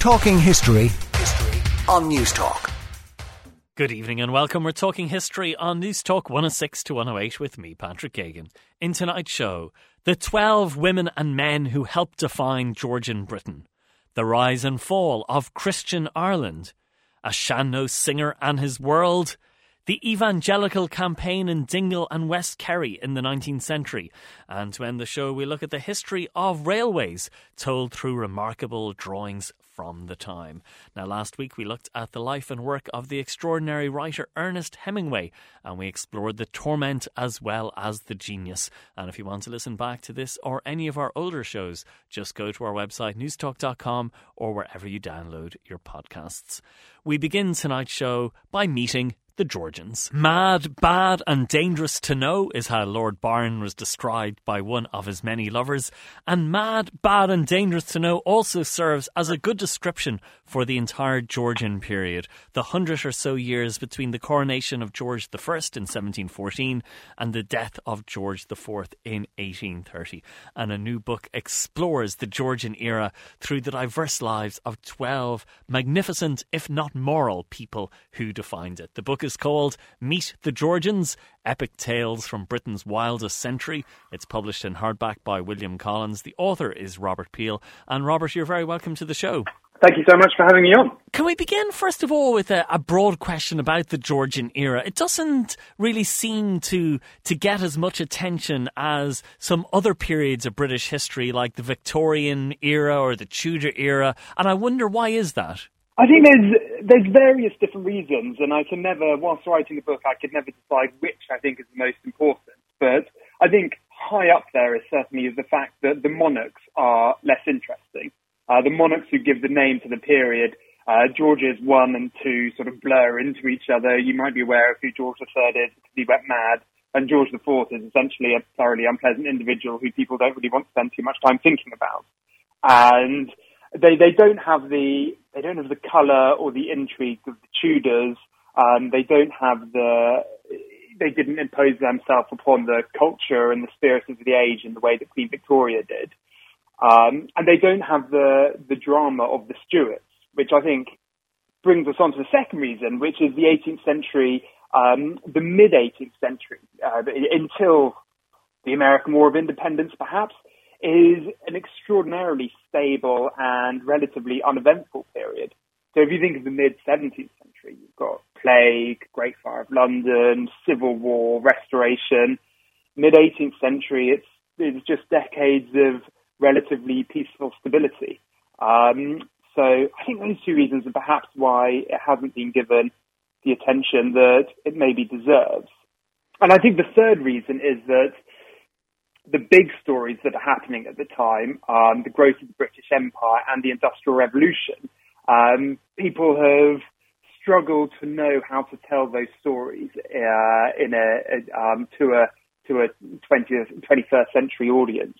Talking history, history on News Talk. Good evening and welcome. We're talking history on News Talk 106 to 108 with me, Patrick Geoghegan. In tonight's show, the 12 women and men who helped define Georgian Britain, the rise and fall of Christian Ireland, a sean-nós singer and his world, the evangelical campaign in Dingle and West Kerry in the 19th century. And to end the show, we look at the history of railways told through remarkable drawings from the time. Now, last week we looked at the life and work of the extraordinary writer Ernest Hemingway, and we explored the torment as well as the genius. And if you want to listen back to this or any of our older shows, just go to our website, newstalk.com, or wherever you download your podcasts. We begin tonight's show by meeting the Georgians. Mad, bad, and dangerous to know is how Lord Byron was described by one of his many lovers, and mad, bad, and dangerous to know also serves as a good description for the entire Georgian period, the hundred or so years between the coronation of George I in 1714 and the death of George IV in 1830. And a new book explores the Georgian era through the diverse lives of 12 magnificent, if not moral, people who defined it. The book is is called Meet the Georgians Epic Tales from Britain's Wildest Century. It's published in hardback by William Collins. The author is Robert Peal. And Robert, you're very welcome to the show. Thank you so much for having me on. Can we begin, first of all, with a, a, broad question about the Georgian era? It doesn't really seem to, to get as much attention as some other periods of British history, like the Victorian era or the Tudor era, and I wonder why is that? I think there's there's various different reasons, and I can never, whilst writing a book, I could never decide which I think is the most important. But I think high up there is certainly is the fact that the monarchs are less interesting. Uh, the monarchs who give the name to the period, uh, George's one and two sort of blur into each other. You might be aware of who George III is because he went mad, and George IV is essentially a thoroughly unpleasant individual who people don't really want to spend too much time thinking about. And they they don't have the they don't have the colour or the intrigue of the Tudors. Um, they don't have the they didn't impose themselves upon the culture and the spirit of the age in the way that Queen Victoria did. Um, and they don't have the the drama of the Stuarts, which I think brings us on to the second reason, which is the 18th century, um, the mid 18th century, uh, until the American War of Independence, perhaps is an extraordinarily stable and relatively uneventful period. So if you think of the mid 17th century, you've got plague, Great Fire of London, Civil War, Restoration. Mid 18th century, it's, it's just decades of relatively peaceful stability. Um, so I think those two reasons are perhaps why it hasn't been given the attention that it maybe deserves. And I think the third reason is that the big stories that are happening at the time, um, the growth of the British Empire and the Industrial Revolution, um, people have struggled to know how to tell those stories uh, in a, a um, to a to a 20th 21st century audience.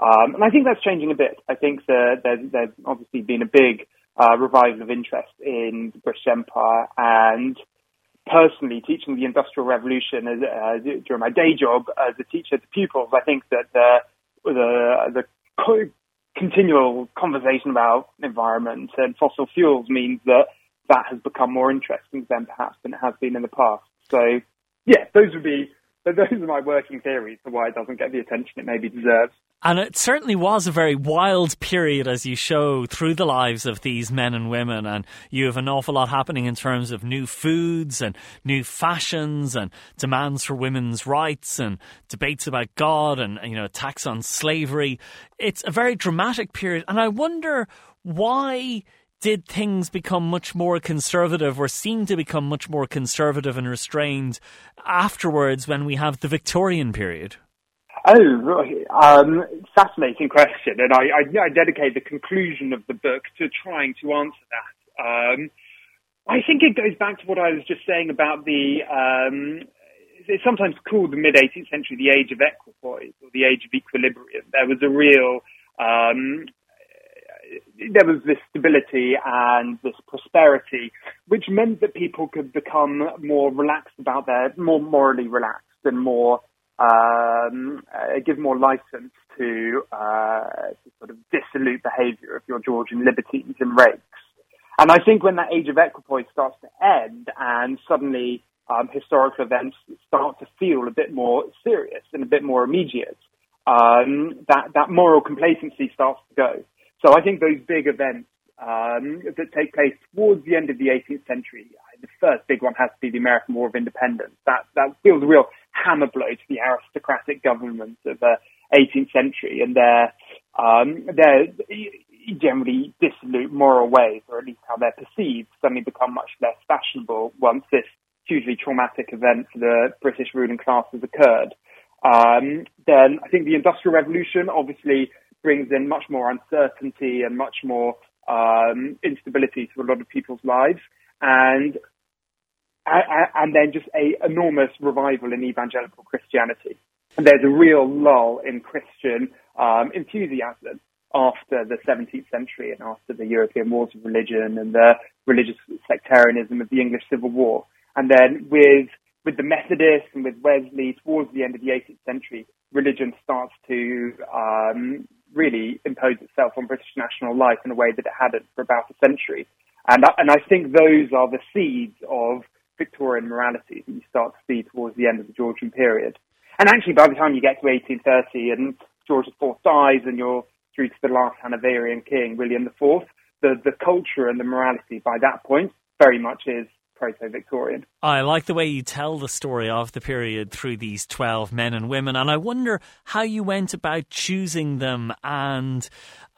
Um, and I think that's changing a bit. I think that there's, there's obviously been a big uh, revival of interest in the British Empire and personally teaching the Industrial Revolution as, uh, during my day job as a teacher to pupils, I think that the the, the co- continual conversation about environment and fossil fuels means that that has become more interesting than perhaps than it has been in the past. So, yeah, those would be those are my working theories for why it doesn't get the attention it maybe deserves. And it certainly was a very wild period as you show through the lives of these men and women. And you have an awful lot happening in terms of new foods and new fashions and demands for women's rights and debates about God and, you know, attacks on slavery. It's a very dramatic period. And I wonder why did things become much more conservative or seem to become much more conservative and restrained afterwards when we have the Victorian period? Oh. Um, fascinating question, and I, I, I, dedicate the conclusion of the book to trying to answer that. Um, I think it goes back to what I was just saying about the. Um, it's sometimes called the mid 18th century the age of equipoise or the age of equilibrium. There was a real. Um, there was this stability and this prosperity, which meant that people could become more relaxed about their, more morally relaxed and more um, uh, give more license to, uh, to, sort of dissolute behaviour of your Georgian libertines and rakes. And I think when that age of equipoise starts to end and suddenly um, historical events start to feel a bit more serious and a bit more immediate, um, that, that moral complacency starts to go. So I think those big events um, that take place towards the end of the 18th century, the first big one has to be the American War of Independence. That, that feels real hammer blow to the aristocratic governments of the 18th century and their, um, their generally dissolute moral ways, or at least how they're perceived, suddenly become much less fashionable once this hugely traumatic event for the British ruling class has occurred. Um, then I think the Industrial Revolution obviously brings in much more uncertainty and much more um, instability to a lot of people's lives, and and then just a enormous revival in evangelical Christianity. And there's a real lull in Christian um, enthusiasm after the 17th century and after the European wars of religion and the religious sectarianism of the English Civil War. And then with with the Methodists and with Wesley towards the end of the 18th century, religion starts to um, really impose itself on British national life in a way that it hadn't for about a century. And I, and I think those are the seeds of Victorian morality that you start to see towards the end of the Georgian period. And actually, by the time you get to 1830 and George IV dies and you're through to the last Hanoverian king, William IV, the, the culture and the morality by that point very much is proto-Victorian. I like the way you tell the story of the period through these 12 men and women and I wonder how you went about choosing them and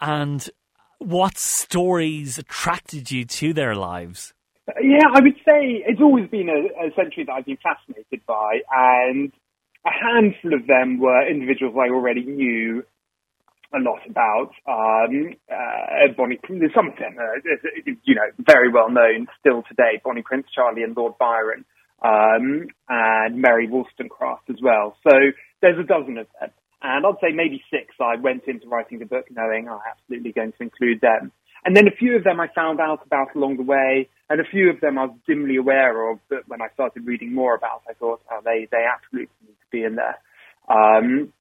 and what stories attracted you to their lives. Yeah, I would say it's always been a, a century that I've been fascinated by and a handful of them were individuals I already knew a lot about. Um, uh, Bonnie, some of them are, you know, very well known still today. Bonnie Prince Charlie and Lord Byron, um, and Mary Wollstonecraft as well. So there's a dozen of them. And I'd say maybe six I went into writing the book knowing I'm absolutely going to include them. And then a few of them I found out about along the way, and a few of them I was dimly aware of, but when I started reading more about, I thought, oh, they, they absolutely need to be in there. Um,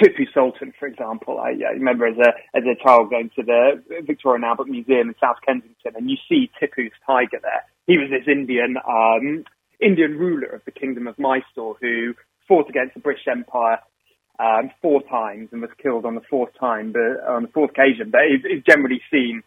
Tipu Sultan, for example, I, I, remember as a as a child going to the Victoria and Albert Museum in South Kensington, and you see Tipu's tiger there. He was this Indian um, Indian ruler of the Kingdom of Mysore who fought against the British Empire um, four times and was killed on the fourth time, but on the fourth occasion. But he's, generally seen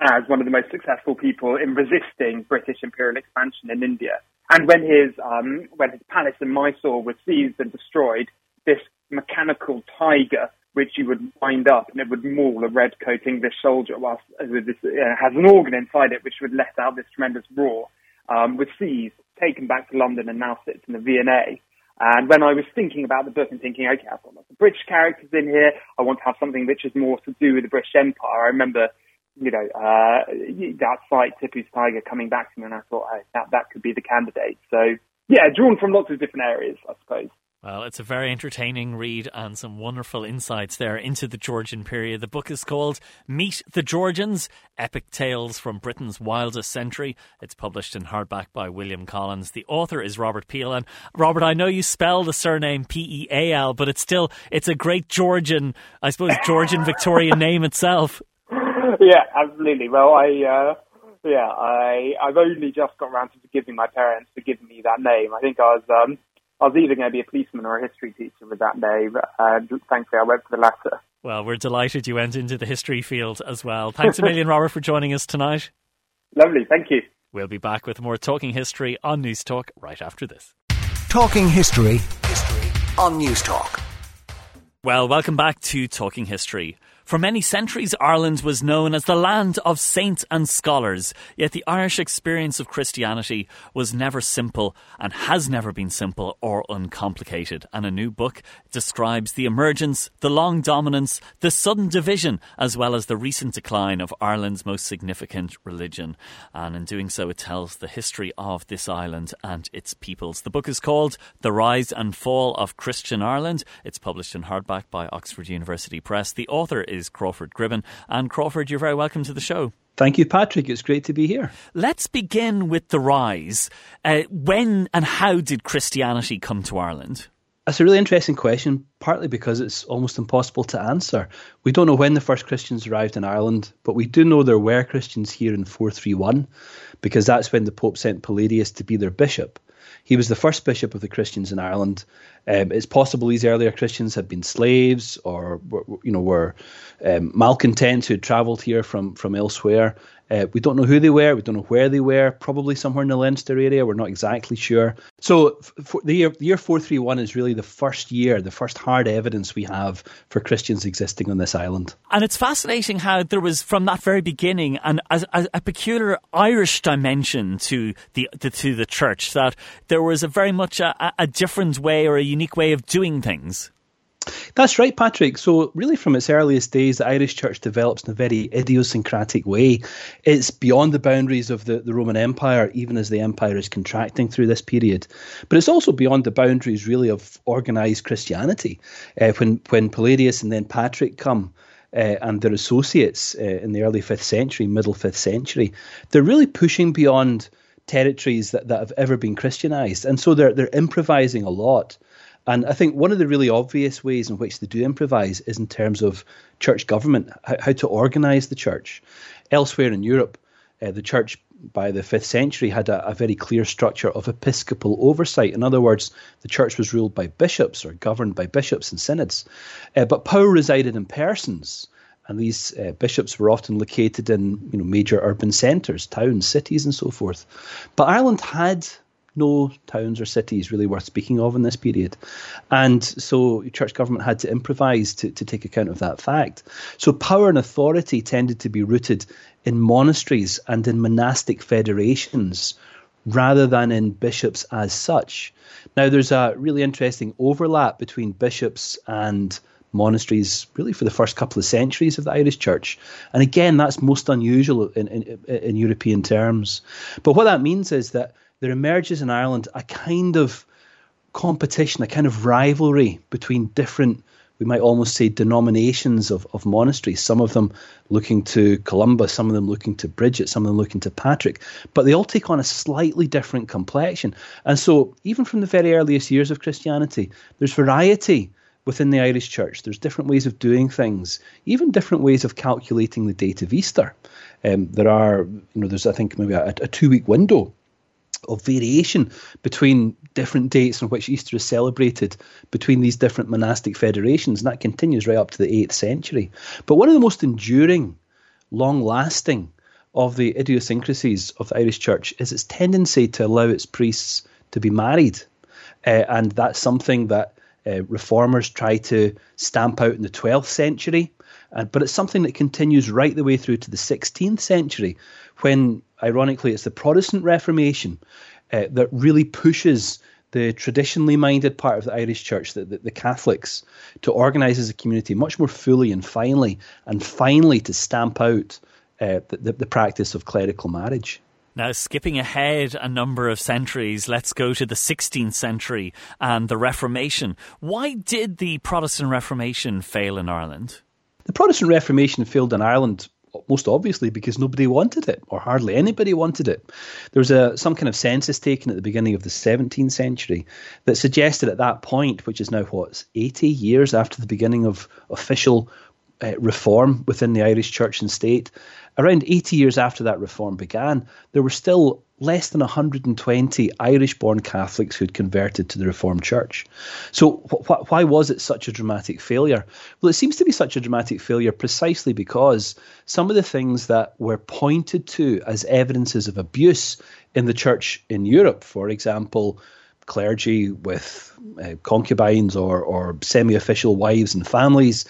as one of the most successful people in resisting British imperial expansion in India. And when his um, when his palace in Mysore was seized and destroyed, this mechanical tiger which you would wind up and it would maul a red coat English soldier whilst with this, uh, has an organ inside it which would let out this tremendous roar, um, was seized, taken back to London and now sits in the V&A. And when I was thinking about the book and thinking, okay, I've got lots of British characters in here, I want to have something which is more to do with the British Empire. I remember, you know, uh, that sight, Tipu's Tiger, coming back to me and I thought, oh, that, that could be the candidate. So, yeah, drawn from lots of different areas, I suppose. Well, it's a very entertaining read and some wonderful insights there into the Georgian period. The book is called Meet the Georgians Epic Tales from Britain's Wildest Century. It's published in hardback by William Collins. The author is Robert Peal. And Robert, I know you spell the surname P E A L, but it's still it's a great Georgian, I suppose, Georgian Victorian name itself. Yeah, absolutely. Well, I. Uh yeah, I I've only just got around to forgiving my parents for giving me that name. I think I was um I was either going to be a policeman or a history teacher with that name, and thankfully I went for the latter. Well, we're delighted you went into the history field as well. Thanks a million, Robert, for joining us tonight. Lovely, thank you. We'll be back with more Talking History on News Talk right after this. Talking History, history on News Talk. Well, welcome back to Talking History. For many centuries, Ireland was known as the land of saints and scholars, yet the Irish experience of Christianity was never simple and has never been simple or uncomplicated. And a new book describes the emergence, the long dominance, the sudden division, as well as the recent decline of Ireland's most significant religion. And in doing so, it tells the history of this island and its peoples. The book is called The Rise and Fall of Christian Ireland. It's published in hardback by Oxford University Press. The author is is Crawford Gribben. And Crawford, you're very welcome to the show. Thank you, Patrick. It's great to be here. Let's begin with the rise. Uh, when and how did Christianity come to Ireland? That's a really interesting question, partly because it's almost impossible to answer. We don't know when the first Christians arrived in Ireland, but we do know there were Christians here in 431, because that's when the Pope sent Palladius to be their bishop. He was the first bishop of the Christians in Ireland. Um, it's possible these earlier Christians had been slaves or, you know, were um, malcontents who had travelled here from from elsewhere. Uh, we don't know who they were. We don't know where they were. Probably somewhere in the Leinster area. We're not exactly sure. So the year the year four three one is really the first year, the first hard evidence we have for Christians existing on this island. And it's fascinating how there was from that very beginning an, a, a peculiar Irish dimension to the, the, to the church. That there was a very much a, a different way or a unique way of doing things. That's right, Patrick. So, really, from its earliest days, the Irish Church develops in a very idiosyncratic way. It's beyond the boundaries of the, the Roman Empire, even as the empire is contracting through this period. But it's also beyond the boundaries, really, of organised Christianity. Uh, when, when Palladius and then Patrick come, uh, and their associates uh, in the early 5th century, middle 5th century, they're really pushing beyond territories that, that have ever been Christianized. And so they're, they're improvising a lot. And I think one of the really obvious ways in which they do improvise is in terms of church government, how, to organise the church. Elsewhere in Europe, uh, the church by the fifth century had a, a, very clear structure of episcopal oversight. In other words, the church was ruled by bishops or governed by bishops and synods. Uh, but power resided in persons. And these uh, bishops were often located in you know, major urban centres, towns, cities, and so forth. But Ireland had no towns or cities really worth speaking of in this period. And so church government had to improvise to, to take account of that fact. So power and authority tended to be rooted in monasteries and in monastic federations rather than in bishops as such. Now, there's a really interesting overlap between bishops and monasteries really for the first couple of centuries of the Irish Church. And again, that's most unusual in, in, in European terms. But what that means is that there emerges in Ireland a kind of competition, a kind of rivalry between different, we might almost say, denominations of, of monasteries. Some of them looking to Columba, some of them looking to Bridget, some of them looking to Patrick, but they all take on a slightly different complexion. And so, even from the very earliest years of Christianity, there's variety within the Irish Church. There's different ways of doing things, even different ways of calculating the date of Easter. Um, there are, you know, there's I think maybe a, a two week window of variation between different dates on which Easter is celebrated between these different monastic federations, and that continues right up to the 8th century. But one of the most enduring, long lasting of the idiosyncrasies of the Irish Church is its tendency to allow its priests to be married. Uh, and that's something that uh, reformers try to stamp out in the 12th century. Uh, but it's something that continues right the way through to the 16th century, when, ironically, it's the Protestant Reformation uh, that really pushes the traditionally minded part of the Irish Church, the, the, the Catholics, to organise as a community much more fully and finally, and finally to stamp out uh, the, the practice of clerical marriage. Now, skipping ahead a number of centuries, let's go to the 16th century and the Reformation. Why did the Protestant Reformation fail in Ireland? The Protestant Reformation failed in Ireland most obviously because nobody wanted it, or hardly anybody wanted it. There was a, some kind of census taken at the beginning of the 17th century that suggested at that point, which is now what, 80 years after the beginning of official uh, reform within the Irish church and state, around 80 years after that reform began, there were still less than 120 Irish born Catholics who'd converted to the Reformed Church. So, wh- why was it such a dramatic failure? Well, it seems to be such a dramatic failure precisely because some of the things that were pointed to as evidences of abuse in the church in Europe, for example, clergy with uh, concubines or, or semi official wives and families,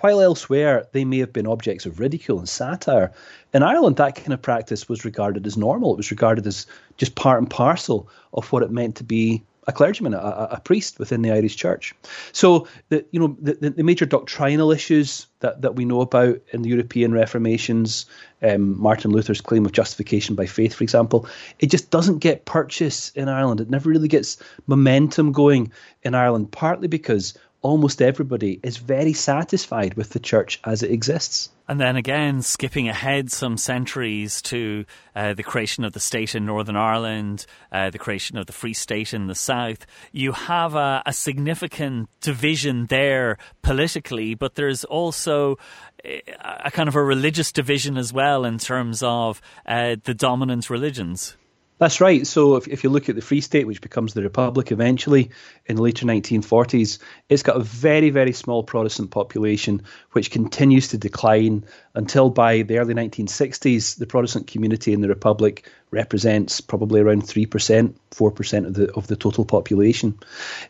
while elsewhere they may have been objects of ridicule and satire, in Ireland that kind of practice was regarded as normal. It was regarded as just part and parcel of what it meant to be a clergyman, a, a priest within the Irish Church. So the you know the, the major doctrinal issues that, that we know about in the European Reformations, um, Martin Luther's claim of justification by faith, for example, it just doesn't get purchase in Ireland. It never really gets momentum going in Ireland, partly because almost everybody is very satisfied with the church as it exists. And then again, skipping ahead some centuries to uh, the creation of the state in Northern Ireland, uh, the creation of the Free State in the South, you have a, a significant division there politically, but there's also a, a, kind of a religious division as well in terms of uh, the dominant religions. That's right. So if, if you look at the Free State, which becomes the Republic eventually in the later 1940s, it's got a very, very small Protestant population, which continues to decline until by the early 1960s, the Protestant community in the Republic represents probably around 3%, 4% of the, of the total population.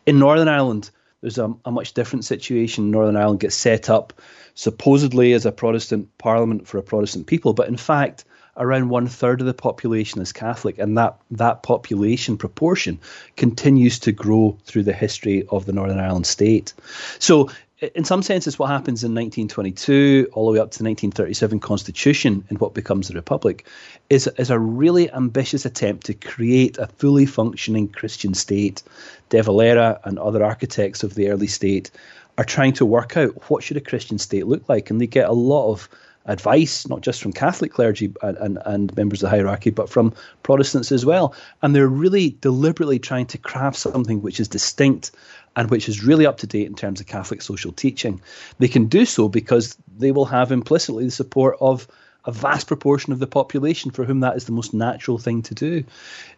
In Northern Ireland, there's a, a much different situation. Northern Ireland gets set up supposedly as a Protestant parliament for a Protestant people, but in fact, around one third of the population is Catholic, and that that population proportion continues to grow through the history of the Northern Ireland state. So. In some senses, what happens in 1922 all the way up to the 1937 Constitution and what becomes the Republic is, is a really ambitious attempt to create a fully functioning Christian state. De Valera and other architects of the early state are trying to work out what should a Christian state look like, and they get a lot of advice, not just from Catholic clergy and, and, and, members of the hierarchy, but from Protestants as well. And they're really deliberately trying to craft something which is distinct and which is really up to date in terms of Catholic social teaching. They can do so because they will have implicitly the support of a vast proportion of the population for whom that is the most natural thing to do.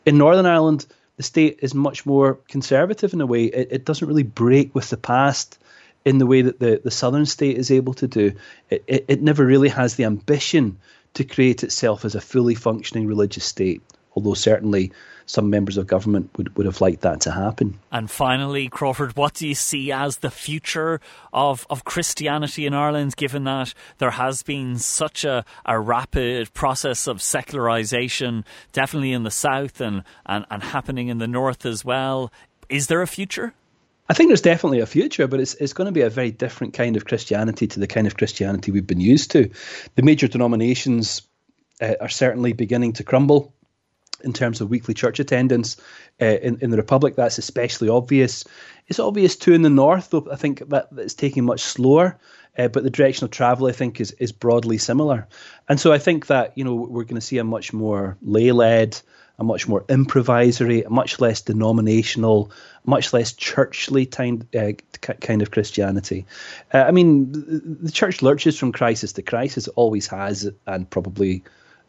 In Northern Ireland, the state is much more conservative in a way. It, it doesn't really break with the past in the way that the, the southern state is able to do. It, it, it never really has the ambition to create itself as a fully functioning religious state, although certainly some members of government would, would have liked that to happen. And finally, Crawford, what do you see as the future of, of Christianity in Ireland, given that there has been such a, a rapid process of secularisation, definitely in the south and, and, and happening in the north as well? Is there a future? I think there's definitely a future, but it's it's going to be a very different kind of Christianity to the kind of Christianity we've been used to. The major denominations uh, are certainly beginning to crumble in terms of weekly church attendance. Uh, in, in the Republic, that's especially obvious. It's obvious too in the North, though I think that it's taking much slower. Uh, but the direction of travel, I think, is is broadly similar. And so I think that you know we're going to see a much more lay-led, a much more improvisory, a much less denominational, much less churchly kind, uh, kind of Christianity. Uh, I mean, the church lurches from crisis to crisis, always has, and probably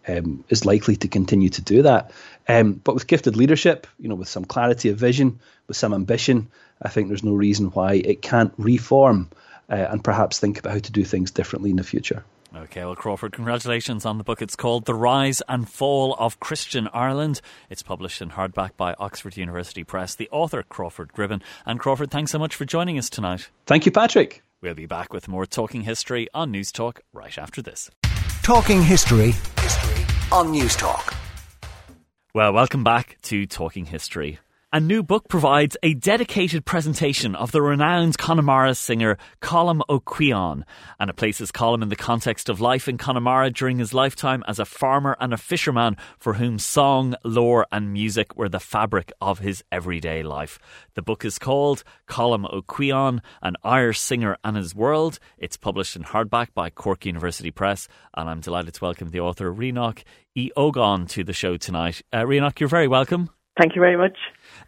um, is likely to continue to do that. Um, but with gifted leadership, you know, with some clarity of vision, with some ambition, I think there's no reason why it can't reform uh, and perhaps think about how to do things differently in the future. Okay, well, Crawford, congratulations on the book. It's called The Rise and Fall of Christian Ireland. It's published in hardback by Oxford University Press. The author, Crawford Gribben. And Crawford, thanks so much for joining us tonight. Thank you, Patrick. We'll be back with more Talking History on News Talk right after this. Talking History, history on News Talk. Well, welcome back to Talking History. A new book provides a dedicated presentation of the renowned Connemara singer Colm Ó and it places Colm in the context of life in Connemara during his lifetime as a farmer and a fisherman for whom song, lore, and music were the fabric of his everyday life. The book is called Colm Ó An Irish Singer and His World. It's published in hardback by Cork University Press, and I'm delighted to welcome the author Rhonach E. Ogon to the show tonight. Uh, you're very welcome. Thank you very much.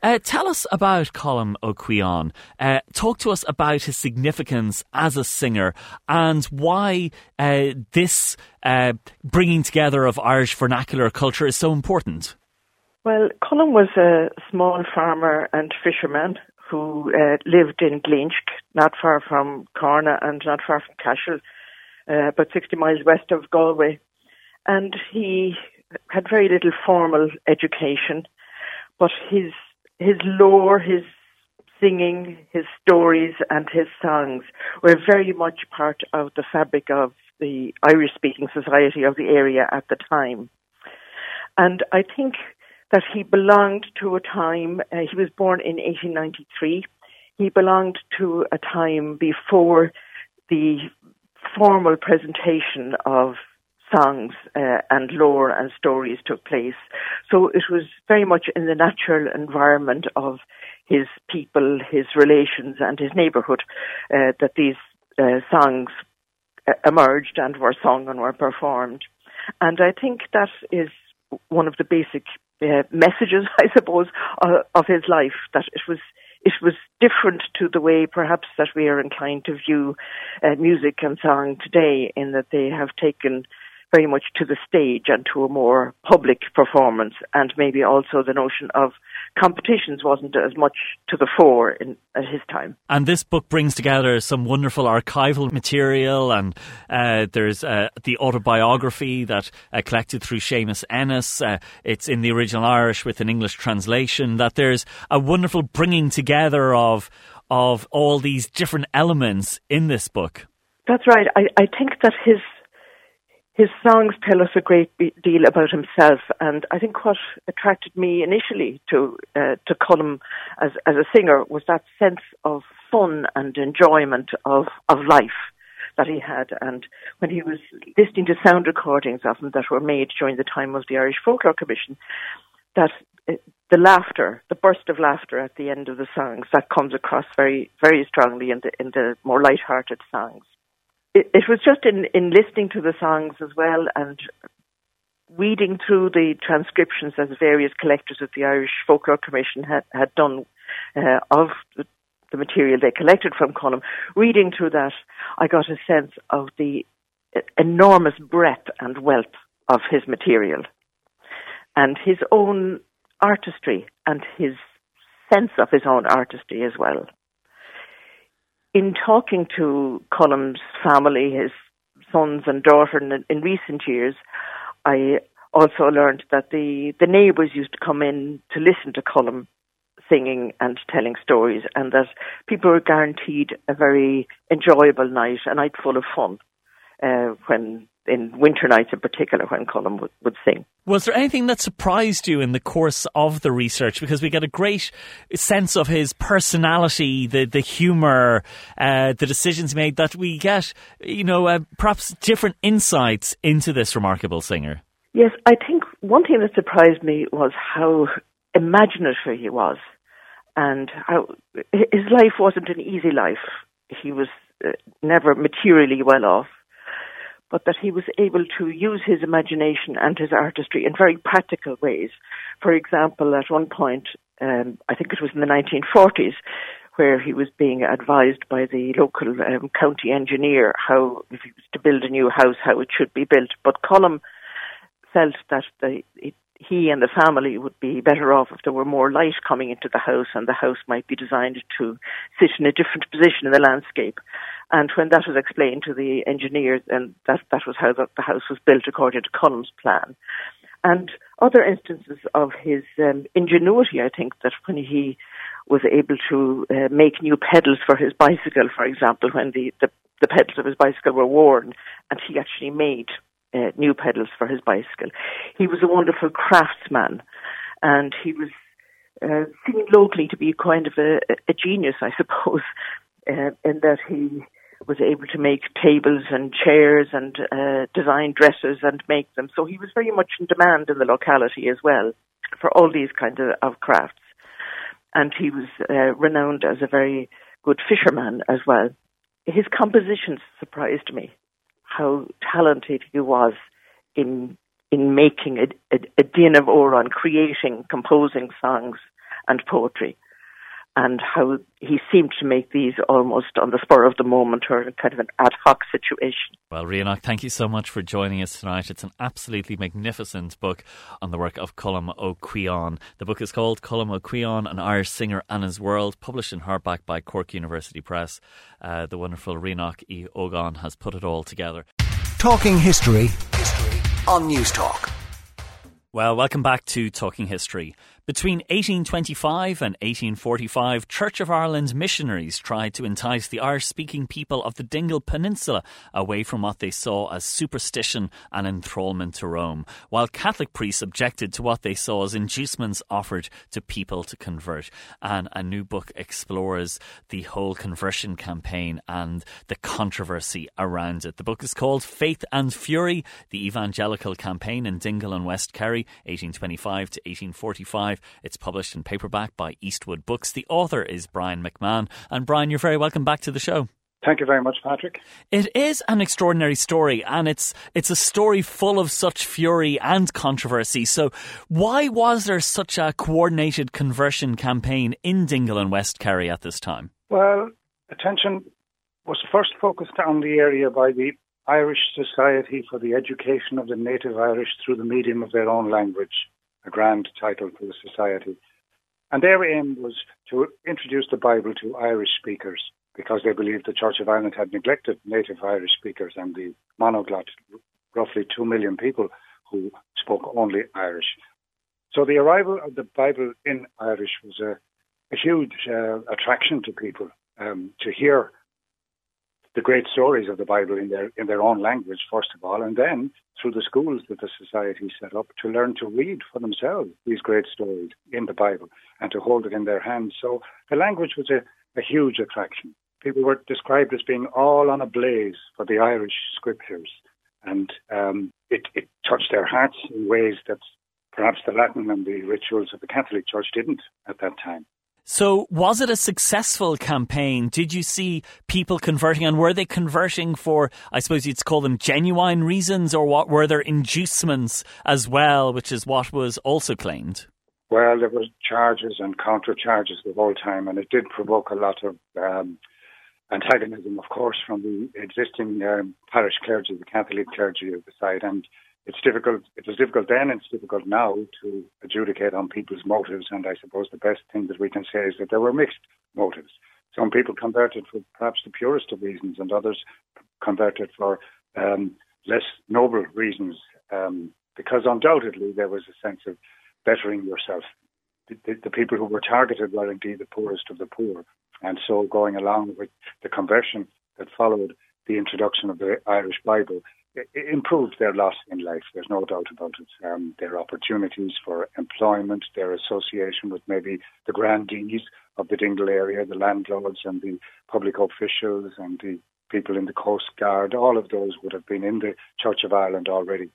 Uh, tell us about Colm Caodháin. Uh, talk to us about his significance as a singer and why uh, this uh, bringing together of Irish vernacular culture is so important. Well, Colm was a small farmer and fisherman who uh, lived in Glynsk, not far from Carna and not far from Cashel, uh, about 60 miles west of Galway. And he had very little formal education but his his lore, his singing, his stories, and his songs were very much part of the fabric of the Irish speaking society of the area at the time. And I think that he belonged to a time, uh, he was born in 1893. He belonged to a time before the formal presentation of songs uh, and lore and stories took place. So it was very much in the natural environment of his people, his relations, and his neighbourhood uh, that these uh, songs uh, emerged and were sung and were performed. And I think that is one of the basic uh, messages, I suppose, of his life. That it was it was different to the way perhaps that we are inclined to view uh, music and song today, in that they have taken very much to the stage and to a more public performance, and maybe also the notion of competitions wasn't as much to the fore in, at his time. And this book brings together some wonderful archival material, and uh, there's uh, the autobiography that uh, collected through Seamus Ennis. Uh, it's in the original Irish with an English translation. That there's a wonderful bringing together of of all these different elements in this book. That's right. I, I think that his his songs tell us a great deal about himself, and I think what attracted me initially to uh, to Colm as as a singer was that sense of fun and enjoyment of of life that he had. And when he was listening to sound recordings of him that were made during the time of the Irish Folklore Commission, that uh, the laughter, the burst of laughter at the end of the songs, that comes across very very strongly in the in the more light-hearted songs it, it was just in, in listening to the songs as well and reading through the transcriptions that various collectors of the Irish Folklore Commission had, had done uh, of the, the, material they collected from Colm, reading through that, I got a sense of the enormous breadth and wealth of his material and his own artistry and his sense of his own artistry as well in talking to Colm's family, his sons and daughter in, in recent years, I also learned that the, the neighbours used to come in to listen to Colm singing and telling stories, and that people were guaranteed a very enjoyable night, a night full of fun uh, when in winter nights in particular when Colm would, would sing. Was there anything that surprised you in the course of the research? Because we get a great sense of his personality, the the humour, uh, the decisions made. That we get, you know, uh, perhaps different insights into this remarkable singer. Yes, I think one thing that surprised me was how imaginative he was, and how his life wasn't an easy life. He was uh, never materially well off but that he was able to use his imagination and his artistry in very practical ways. For example, at one point, um, I think it was in the 1940s, where he was being advised by the local um, county engineer how, if he was to build a new house, how it should be built. But Colm felt that the, it, he and the family would be better off if there were more light coming into the house and the house might be designed to sit in a different position in the landscape. And when that was explained to the engineers, and that, that was how the, the house was built according to Colm's plan. And other instances of his um, ingenuity, I think, that when he was able to uh, make new pedals for his bicycle, for example, when the, the, the pedals of his bicycle were worn, and he actually made uh, new pedals for his bicycle. He was a wonderful craftsman, and he was uh, seen locally to be kind of a, a genius, I suppose, uh, in that he was able to make tables and chairs and uh, design dresses and make them. So he was very much in demand in the locality as well for all these kinds of, of crafts. And he was uh, renowned as a very good fisherman as well. His compositions surprised me, how talented he was in in making a, a, a din of Óráin, creating, composing songs and poetry and how he seemed to make these almost on the spur of the moment or kind of an ad hoc situation. Well, Ríonach, thank you so much for joining us tonight. It's an absolutely magnificent book on the work of Colm Ó The book is called Colm Ó an Irish singer and his world, published in hardback by Cork University Press. Uh, the wonderful Rianach E. Ógáin has put it all together. Talking history, history on Newstalk. Well, welcome back to Talking History. Between 1825 and 1845, Church of Ireland missionaries tried to entice the Irish speaking people of the Dingle Peninsula away from what they saw as superstition and enthralment to Rome, while Catholic priests objected to what they saw as inducements offered to people to convert. And a new book explores the whole conversion campaign and the controversy around it. The book is called Faith and Fury The Evangelical Campaign in Dingle and West Kerry, 1825 to 1845. It's published in paperback by Eastwood Books. The author is Brian McMahon. And Brian, you're very welcome back to the show. Thank you very much, Patrick. It is an extraordinary story, and it's it's a story full of such fury and controversy. So, why was there such a coordinated conversion campaign in Dingle and West Kerry at this time? Well, attention was first focused on the area by the Irish Society for the Education of the Native Irish through the medium of their own language a grand title for the society. And their aim was to introduce the Bible to Irish speakers because they believed the Church of Ireland had neglected native Irish speakers and the monoglot, roughly two million people who spoke only Irish. So the arrival of the Bible in Irish was a, a huge uh, attraction to people um, to hear the great stories of the Bible in their in their own language, first of all, and then through the schools that the society set up to learn to read for themselves these great stories in the Bible and to hold it in their hands. So the language was a, a huge attraction. People were described as being all on a blaze for the Irish scriptures, and um, it, it touched their hearts in ways that perhaps the Latin and the rituals of the Catholic Church didn't at that time. So, was it a successful campaign? Did you see people converting, and were they converting for, I suppose you'd call them genuine reasons, or what were there inducements as well, which is what was also claimed? Well, there was charges and counter charges the whole time, and it did provoke a lot of um, antagonism, of course, from the existing um, parish clergy, the Catholic clergy of the side, and it's difficult. It was difficult then, and it's difficult now to adjudicate on people's motives. And I suppose the best thing that we can say is that there were mixed motives. Some people converted for perhaps the purest of reasons, and others converted for um, less noble reasons, um, because undoubtedly there was a sense of bettering yourself. The, the, people who were targeted were indeed the poorest of the poor, and so going along with the conversion that followed the introduction of the Irish Bible, improved their lot in life. There's no doubt about it. Um, their opportunities for employment, their association with maybe the grandees of the Dingle area, the landlords and the public officials and the people in the Coast Guard, all of those would have been in the Church of Ireland already.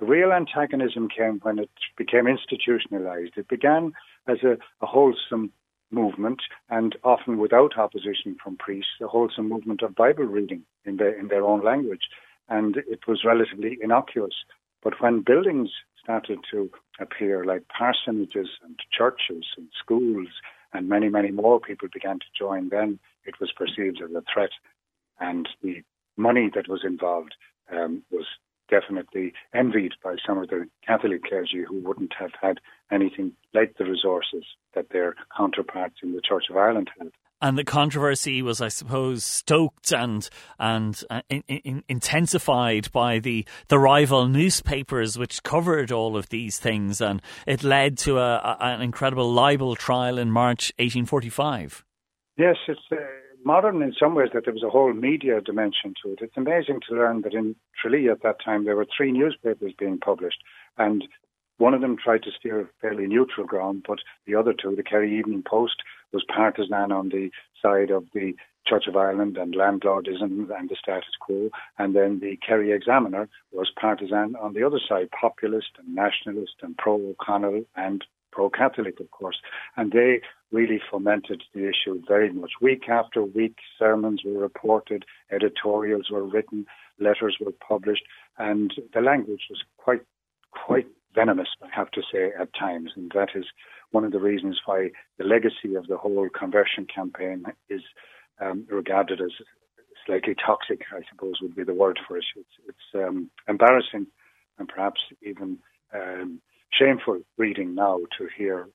The real antagonism came when it became institutionalized. It began as a, a wholesome movement and often without opposition from priests, a wholesome movement of Bible reading in their, in their own language and it was relatively innocuous. But when buildings started to appear, like parsonages and churches and schools, and many, many more people began to join, then it was perceived as a threat. And the money that was involved um, was definitely envied by some of the Catholic clergy who wouldn't have had anything like the resources that their counterparts in the Church of Ireland had and the controversy was, I suppose, stoked and and uh, in, in, intensified by the the rival newspapers which covered all of these things, and it led to a, a, an incredible libel trial in March 1845. Yes, it's uh, modern in some ways that there was a whole media dimension to it. It's amazing to learn that in Tralee at that time there were three newspapers being published, and one of them tried to steer a fairly neutral ground, but the other two, the Kerry Evening Post, was partisan on the side of the Church of Ireland and landlordism and the status quo, and then the Kerry Examiner was partisan on the other side, populist and nationalist and pro O'Connell and pro Catholic, of course. And they really fomented the issue very much. Week after week, sermons were reported, editorials were written, letters were published, and the language was quite, quite venomous, I have to say, at times. And that is one of the reasons why the legacy of the whole conversion campaign is um, regarded as slightly toxic, I suppose would be the word for it. It's, it's um, embarrassing and perhaps even um, shameful reading now to hear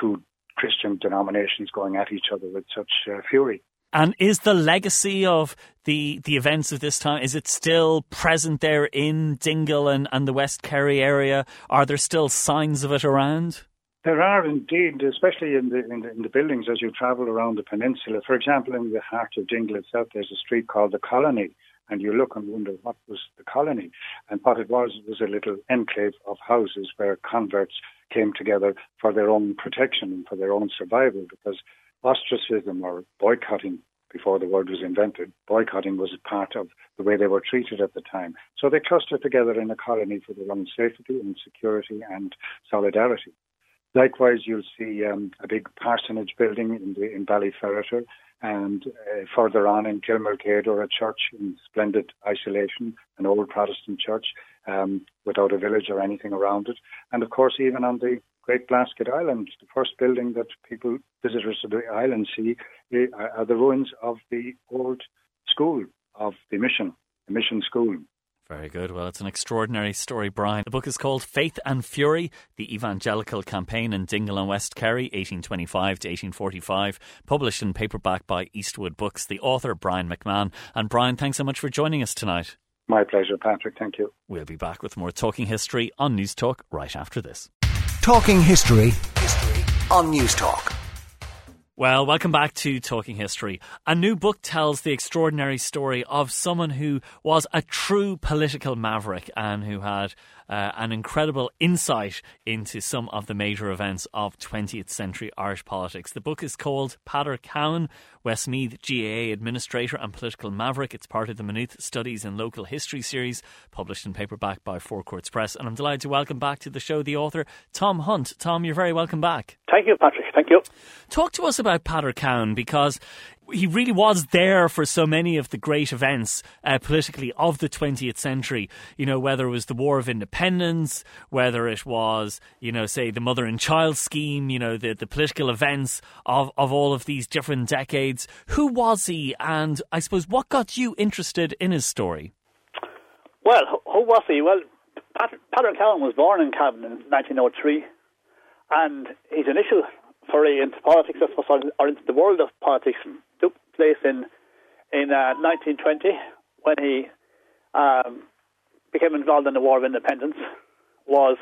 two Christian denominations going at each other with such uh, fury. And is the legacy of the the events of this time is it still present there in Dingle and, and the West Kerry area? Are there still signs of it around? There are indeed, especially in the, in the, in the buildings as you travel around the peninsula. For example, in the heart of Dingle itself, there's a street called the Colony, and you look and wonder what was the colony. And what it was was a little enclave of houses where converts came together for their own protection and for their own survival because ostracism or boycotting before the word was invented, boycotting was a part of the way they were treated at the time. So they clustered together in a colony for their own safety and security and solidarity. Likewise, you'll see um, a big parsonage building in, the, in Ballyferriter and uh, further on in Kilmalkedar a church in splendid isolation, an old Protestant church um, without a village or anything around it. And of course, even on the Great Blasket Island, the first building that people, visitors to the island see, eh, are the ruins of the old school of the mission, the mission school. Very good. Well, it's an extraordinary story, Brian. The book is called Faith and Fury The Evangelical Campaign in Dingle and West Kerry, 1825 to 1845, published in paperback by Eastwood Books. The author, Brian McMahon. And Brian, thanks so much for joining us tonight. My pleasure, Patrick. Thank you. We'll be back with more Talking History on News Talk right after this. Talking History, history on News Talk. Well, welcome back to Talking History. A new book tells the extraordinary story of someone who was a true political maverick and who had uh, an incredible insight into some of the major events of 20th century Irish politics. The book is called Peadar Cowan, Westmeath GAA Administrator and Political Maverick. It's part of the Maynooth Studies in Local History series, published in paperback by Four Courts Press. And I'm delighted to welcome back to the show the author, Tom Hunt. Tom, you're very welcome back. Thank you, Patrick. Thank you. Talk to us about Peadar Cowan because he really was there for so many of the great events uh, politically of the 20th century. You know, whether it was the War of Independence, whether it was, you know, say the mother and child scheme, you know, the, the political events of, of all of these different decades. Who was he? And I suppose what got you interested in his story? Well, who was he? Well, Peadar Cowan was born in Cavan in 1903, and his initial foray into politics, I suppose, or into the world of politics took place in in uh, 1920 when he um, became involved in the War of Independence, was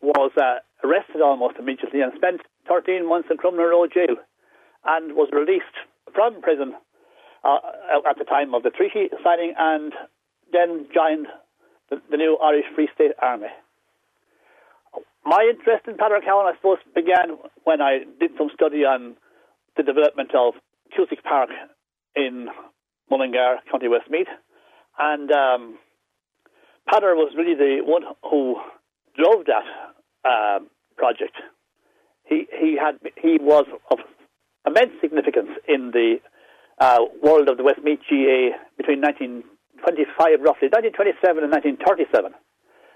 was uh, arrested almost immediately and spent 13 months in Crumlin Road jail, and was released from prison uh, at the time of the treaty signing, and then joined the, the new Irish Free State Army. My interest in Peadar Cowan, I suppose, began when I did some study on the development of Cusack Park in Mullingar, County Westmeath. And um, was really the one who drove that uh, project. He he had he was of immense significance in the uh, world of the Westmeath GAA between 1925, roughly 1927 and 1937.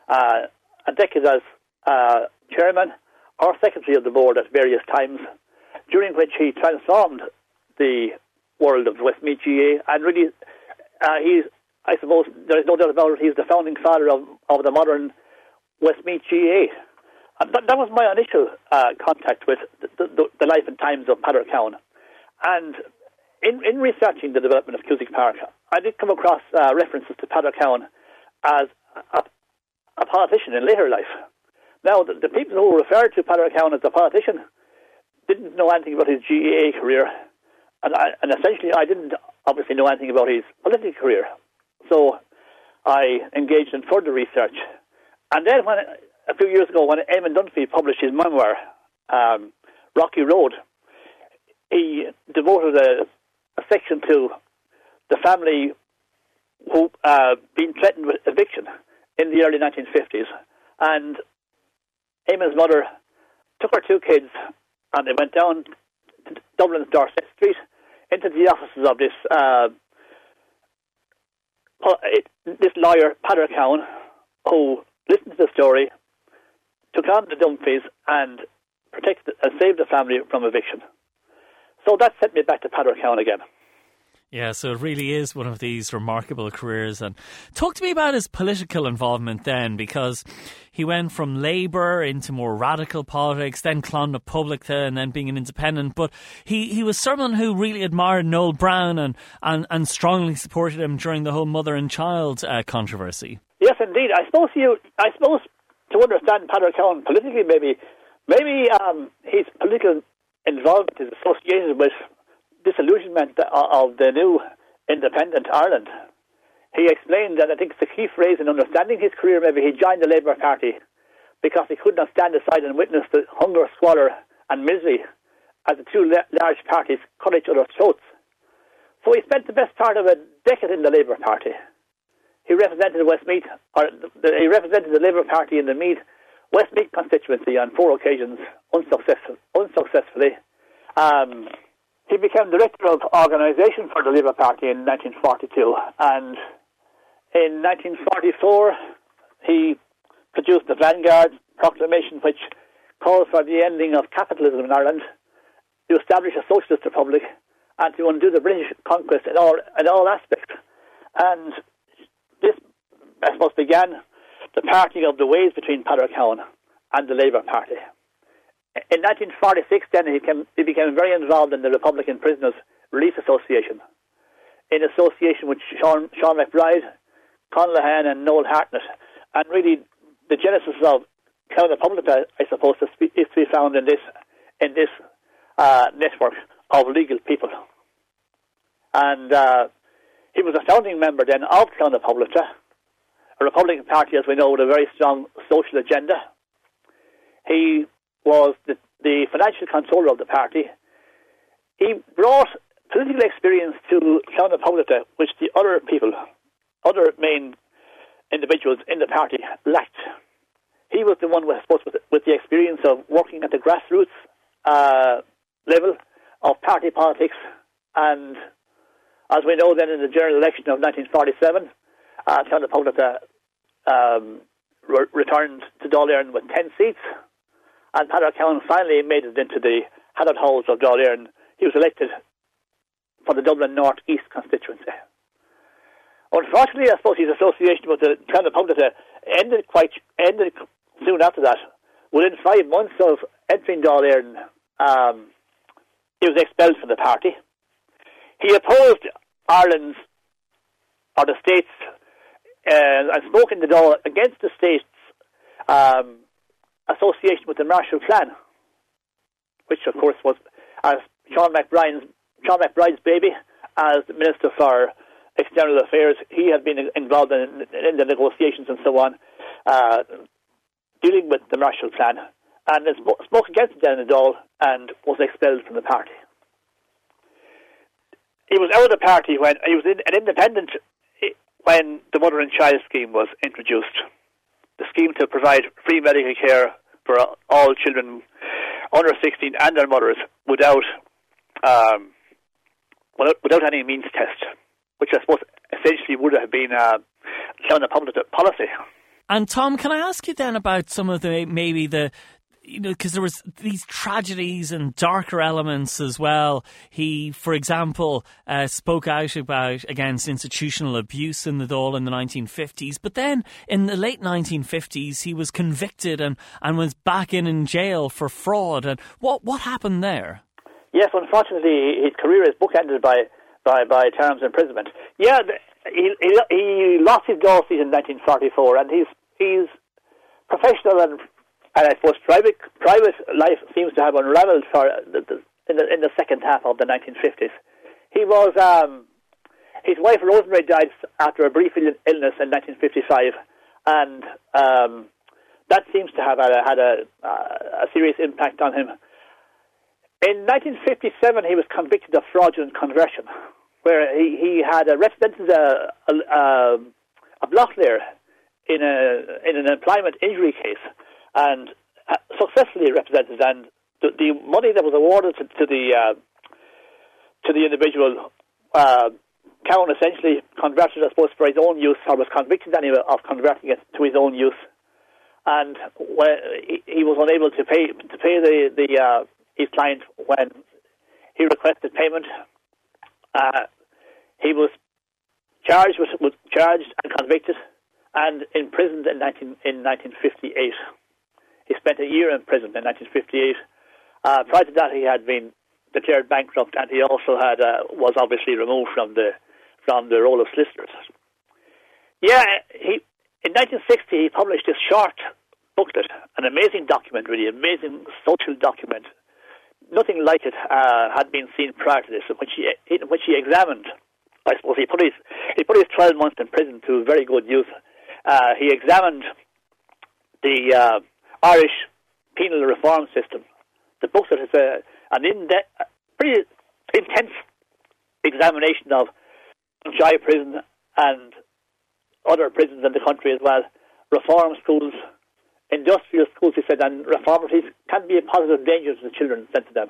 Uh, a decade as uh, chairman or secretary of the board at various times, during which he transformed the world of Westmeath GAA, and really, uh, he's, I suppose, there is no doubt about it, he's the founding father of, of the modern Westmeath GAA. And that, that was my initial uh, contact with the, the, the, life and times of Peadar Cowan. And in, in researching the development of Cusack Park, I did come across uh, references to Peadar Cowan as a, a, politician in later life. Now, the, the people who referred to Peadar Cowan as a politician didn't know anything about his GAA career and, I, and essentially, I didn't obviously know anything about his political career. So I engaged in further research. And then, when a few years ago, when Eamon Dunphy published his memoir, um, Rocky Road, he devoted a, a, section to the family who uh, been threatened with eviction in the early 1950s. And Eamon's mother took her two kids and they went down Dublin's Dorset Street into the offices of this uh, this lawyer, Peadar Cowan, who listened to the story, took on the Dunphys, and protected and saved the family from eviction. So that sent me back to Peadar Cowan again. Yeah, so it really is one of these remarkable careers. And talk to me about his political involvement then, because he went from Labour into more radical politics, then Clann na Poblachta, and then being an independent. But he, he was someone who really admired Noel Browne and, and, and strongly supported him during the whole mother and child uh, controversy. Yes, indeed. I suppose you, I suppose to understand Peadar Cowan politically, maybe maybe um, his political involvement is associated with disillusionment of the new independent Ireland. He explained that I think it's the key phrase in understanding his career. Maybe he joined the Labour Party because he could not stand aside and witness the hunger, squalor, and misery as the two large parties cut each other's throats. So he spent the best part of a decade in the Labour Party. He represented Westmeath, or the, he represented the Labour Party in the Meath Westmeath constituency on four occasions, unsuccessful, unsuccessfully. Um, he became director of organisation for the Labour Party in 1942, and in 1944 he produced the Vanguard Proclamation, which calls for the ending of capitalism in Ireland, to establish a socialist republic, and to undo the British conquest in all in all aspects. And this, I suppose, began the parting of the ways between Peadar Cowan and the Labour Party. In 1946, then, he, came, he became very involved in the Republican Prisoners Relief Association, in association with Sean, Sean McBride, Con Lehane, and Noel Hartnett. And really, the genesis of Clann na Poblachta, I suppose, is to be found in this, in this uh, network of legal people. And uh, he was a founding member then of Clann na Poblachta, a Republican Party, as we know, with a very strong social agenda. He was the, the financial controller of the party. He brought political experience to Public, which the other people, other main individuals in the party lacked. He was the one, I suppose, with, with the experience of working at the grassroots uh, level of party politics. And as we know, then in the general election of 1947, uh, Clann na Poblachta um, re- returned to Dáil with 10 seats. And Peadar Cowan finally made it into the Hallett Halls of Dáil Éireann. He was elected for the Dublin North East constituency. Unfortunately, I suppose his association with the of Public ended quite ended soon after that. Within five months of entering Dáil Éireann, um, he was expelled from the party. He opposed Ireland's or the state's uh, and spoke in the Dáil against the state's um, association with the Marshall Plan, which of course was as Sean McBride's Sean McBride's baby as Minister for External Affairs. He had been involved in, in the negotiations and so on, uh, dealing with the Marshall Plan, and spoke against Dáil and was expelled from the party. He was out of the party when he was in, an independent when the Mother and Child scheme was introduced the scheme to provide free medical care for all children under 16 and their mothers without um, without any means test, which I suppose essentially would have been uh, a public policy. And Tom, can I ask you then about some of the maybe the you know, because there was these tragedies and darker elements as well. He, for example, uh, spoke out about against institutional abuse in the Dáil in the 1950s. But then in the late 1950s, he was convicted and, and was back in in jail for fraud. And what what happened there? Yes, unfortunately, his career is bookended by by, by terms imprisonment. Yeah, he, he, he lost his Dáil seat in 1944, and he's he's professional and and I suppose private private life seems to have unravelled for the, the, in the in the second half of the 1950s. He was um, his wife Rosemary died after a brief illness in 1955, and um, that seems to have had a, had a, uh, a serious impact on him. In 1957, he was convicted of fraudulent conversion, where he, he had represented a, a, a, a block there in a in an employment injury case and successfully represented. And the, the money that was awarded to, to the uh, to the individual, uh, Cowan essentially converted, I suppose, for his own use, or was convicted anyway of converting it to his own use. And when he, he was unable to pay to pay the the uh, his client when he requested payment, uh, he was charged with, was charged and convicted and imprisoned in 19, in 1958. He spent a year in prison in 1958. Uh, prior to that, he had been declared bankrupt, and he also had uh, was obviously removed from the from the role of solicitors. Yeah, he in 1960 he published this short booklet, an amazing document, really amazing social document. Nothing like it uh, had been seen prior to this. When she when she examined, I suppose he put his he put his twelve months in prison to very good use. Uh, he examined the uh, Irish penal reform system. The booklet is uh, a, an in depth, pretty intense examination of Jai prison and other prisons in the country as well, reform schools, industrial schools, he said, and reformatories can be a positive danger to the children sent to them.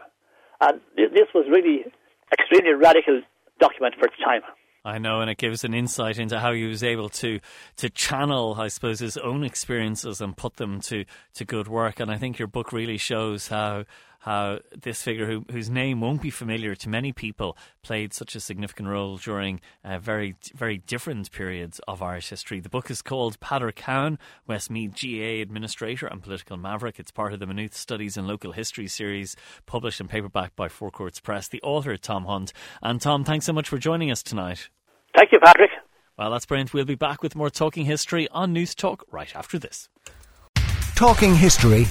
And this was really extremely radical document for its time. I know, and it gives an insight into how he was able to to channel, I suppose, his own experiences and put them to, to good work. And I think your book really shows how how this figure, who, whose name won't be familiar to many people, played such a significant role during uh, very, very different periods of Irish history. The book is called Peadar Cowan, Westmeath GAA Administrator and Political Maverick. It's part of the Maynooth Studies in Local History series, published in paperback by Four Courts Press. The author, Tom Hunt. And Tom, thanks so much for joining us tonight. Thank you, Patrick. Well, that's brilliant. We'll be back with more Talking History on Newstalk right after this. Talking History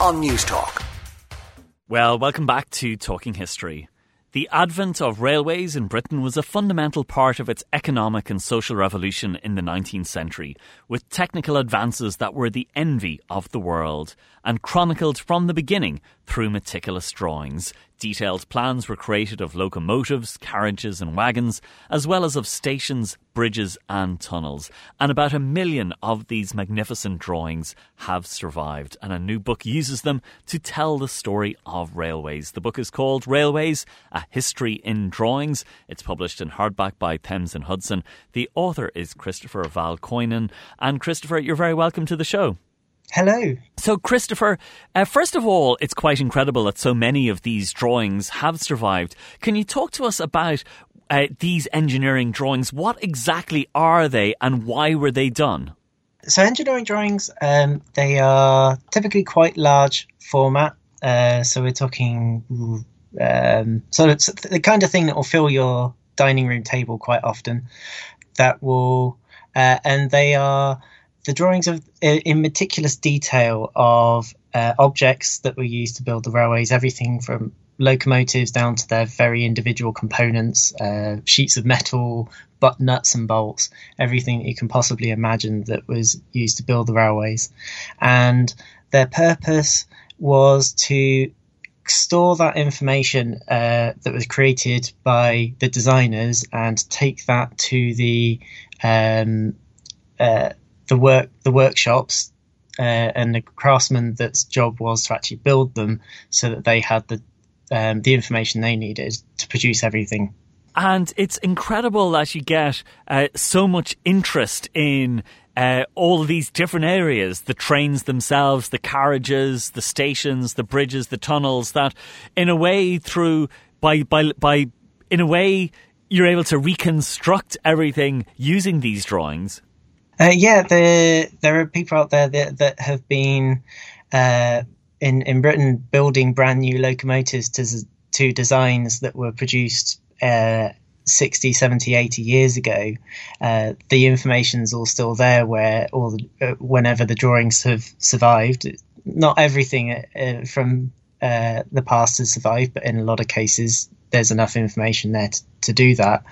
on Newstalk. Well, welcome back to Talking History. The advent of railways in Britain was a fundamental part of its economic and social revolution in the 19th century, with technical advances that were the envy of the world and chronicled from the beginning through meticulous drawings. Detailed plans were created of locomotives, carriages, and wagons, as well as of stations, bridges, and tunnels. And about a million of these magnificent drawings have survived, and a new book uses them to tell the story of railways. The book is called Railways A History in Drawings. It's published in hardback by Thames and Hudson. The author is Christopher Valkoinen. And Christopher, you're very welcome to the show. Hello. So, Christopher, uh, first of all, it's quite incredible that so many of these drawings have survived. Can you talk to us about uh, these engineering drawings? What exactly are they and why were they done? So, engineering drawings, um, they are typically quite large format. Uh, so, we're talking um, so it's the kind of thing that will fill your dining room table quite often. That will, uh, and they are the drawings of in meticulous detail of uh, objects that were used to build the railways, everything from locomotives down to their very individual components, uh, sheets of metal, but nuts and bolts, everything you can possibly imagine that was used to build the railways. And their purpose was to store that information uh, that was created by the designers and take that to the um, uh, the work the workshops uh, and the craftsmen that's job was to actually build them so that they had the um, the information they needed to produce everything. And it's incredible that you get uh, so much interest in uh, all these different areas the trains themselves, the carriages, the stations, the bridges, the tunnels that, in a way, through by, by, by in a way, you're able to reconstruct everything using these drawings. Uh, yeah, there there are people out there that that have been uh, in in Britain building brand new locomotives to to designs that were produced uh, 60, 70, 80 years ago. Uh, the information's all still there where all the, uh, whenever the drawings have survived. Not everything uh, from the past has survived, but in a lot of cases there's enough information there to, to do that.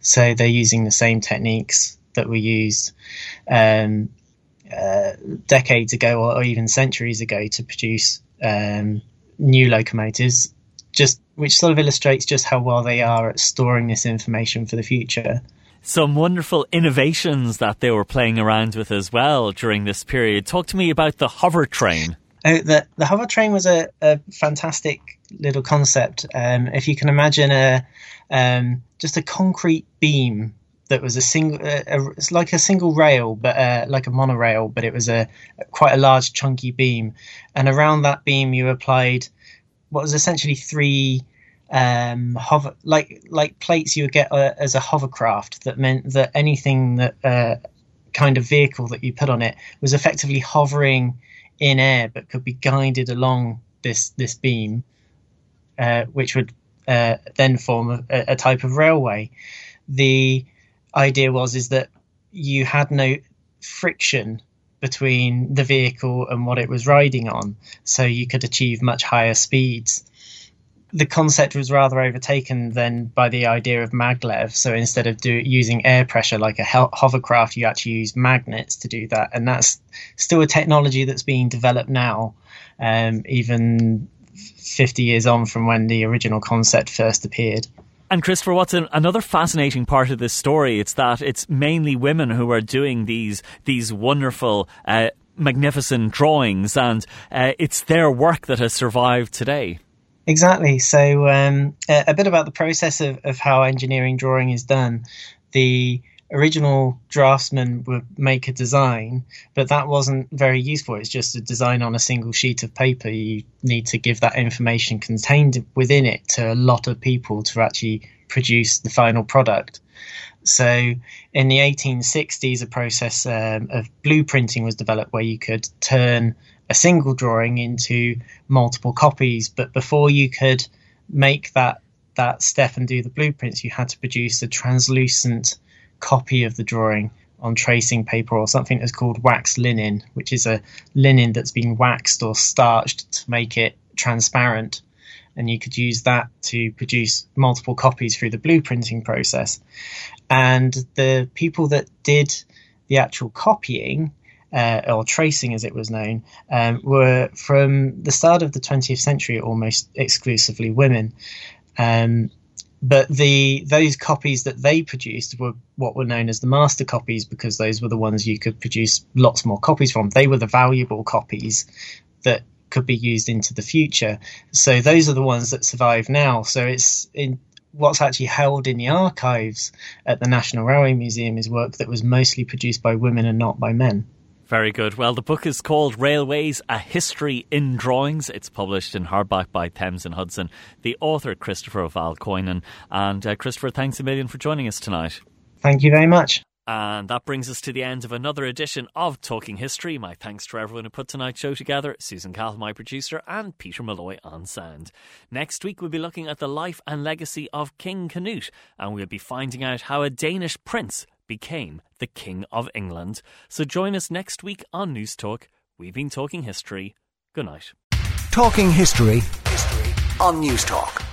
So they're using the same techniques that were used um, uh, decades ago or, or, even centuries ago to produce um, new locomotives, just which sort of illustrates just how well they are at storing this information for the future. Some wonderful innovations that they were playing around with as well during this period. Talk to me about the hover train. Oh, the the hover train was a, a fantastic little concept. Um, if you can imagine a um, just a concrete beam that was a single, uh, a, like a single rail, but uh, like a monorail, but it was a quite a large chunky beam, and around that beam you applied what was essentially three um, hover like like plates you would get uh, as a hovercraft. That meant that anything that uh, kind of vehicle that you put on it was effectively hovering in air, but could be guided along this this beam, uh, which would uh, then form a, a type of railway. The idea was is that you had no friction between the vehicle and what it was riding on, so you could achieve much higher speeds. The concept was rather overtaken then by the idea of maglev. So instead of do, using air pressure like a hovercraft, you actually use magnets to do that, and that's still a technology that's being developed now, um, even 50 years on from when the original concept first appeared. And Christopher, what's an, another fascinating part of this story? It's that it's mainly women who are doing these these wonderful, uh, magnificent drawings, and uh, it's their work that has survived today. Exactly. So, um, a, a, bit about the process of, of how engineering drawing is done. The original draftsman would make a design, but that wasn't very useful. It's just a design on a single sheet of paper. You need to give that information contained within it to a lot of people to actually produce the final product. So in the 1860s, a process um, of blueprinting was developed where you could turn a single drawing into multiple copies. But before you could make that that step and do the blueprints, you had to produce a translucent copy of the drawing on tracing paper or something that's called wax linen, which is a linen that's been waxed or starched to make it transparent. And you could use that to produce multiple copies through the blueprinting process. And the people that did the actual copying, uh, or tracing as it was known, um, were from the start of the 20th century almost exclusively women. Um, but the those copies that they produced were what were known as the master copies because those were the ones you could produce lots more copies from. They were the valuable copies that could be used into the future. So those are the ones that survive now. So it's in what's actually held in the archives at the National Railway Museum is work that was mostly produced by women and not by men. Very good. Well, the book is called Railways A History in Drawings. It's published in hardback by Thames and Hudson. The author, Christopher Valkoinen. And uh, Christopher, thanks a million for joining us tonight. Thank you very much. And that brings us to the end of another edition of Talking History. My thanks to everyone who put tonight's show together Susan Cahill, my producer, and Peter Malloy on sound. Next week, we'll be looking at the life and legacy of King Canute, and we'll be finding out how a Danish prince became the King of England. So join us next week on Newstalk. We've been talking history. Good night. Talking history, history on Newstalk.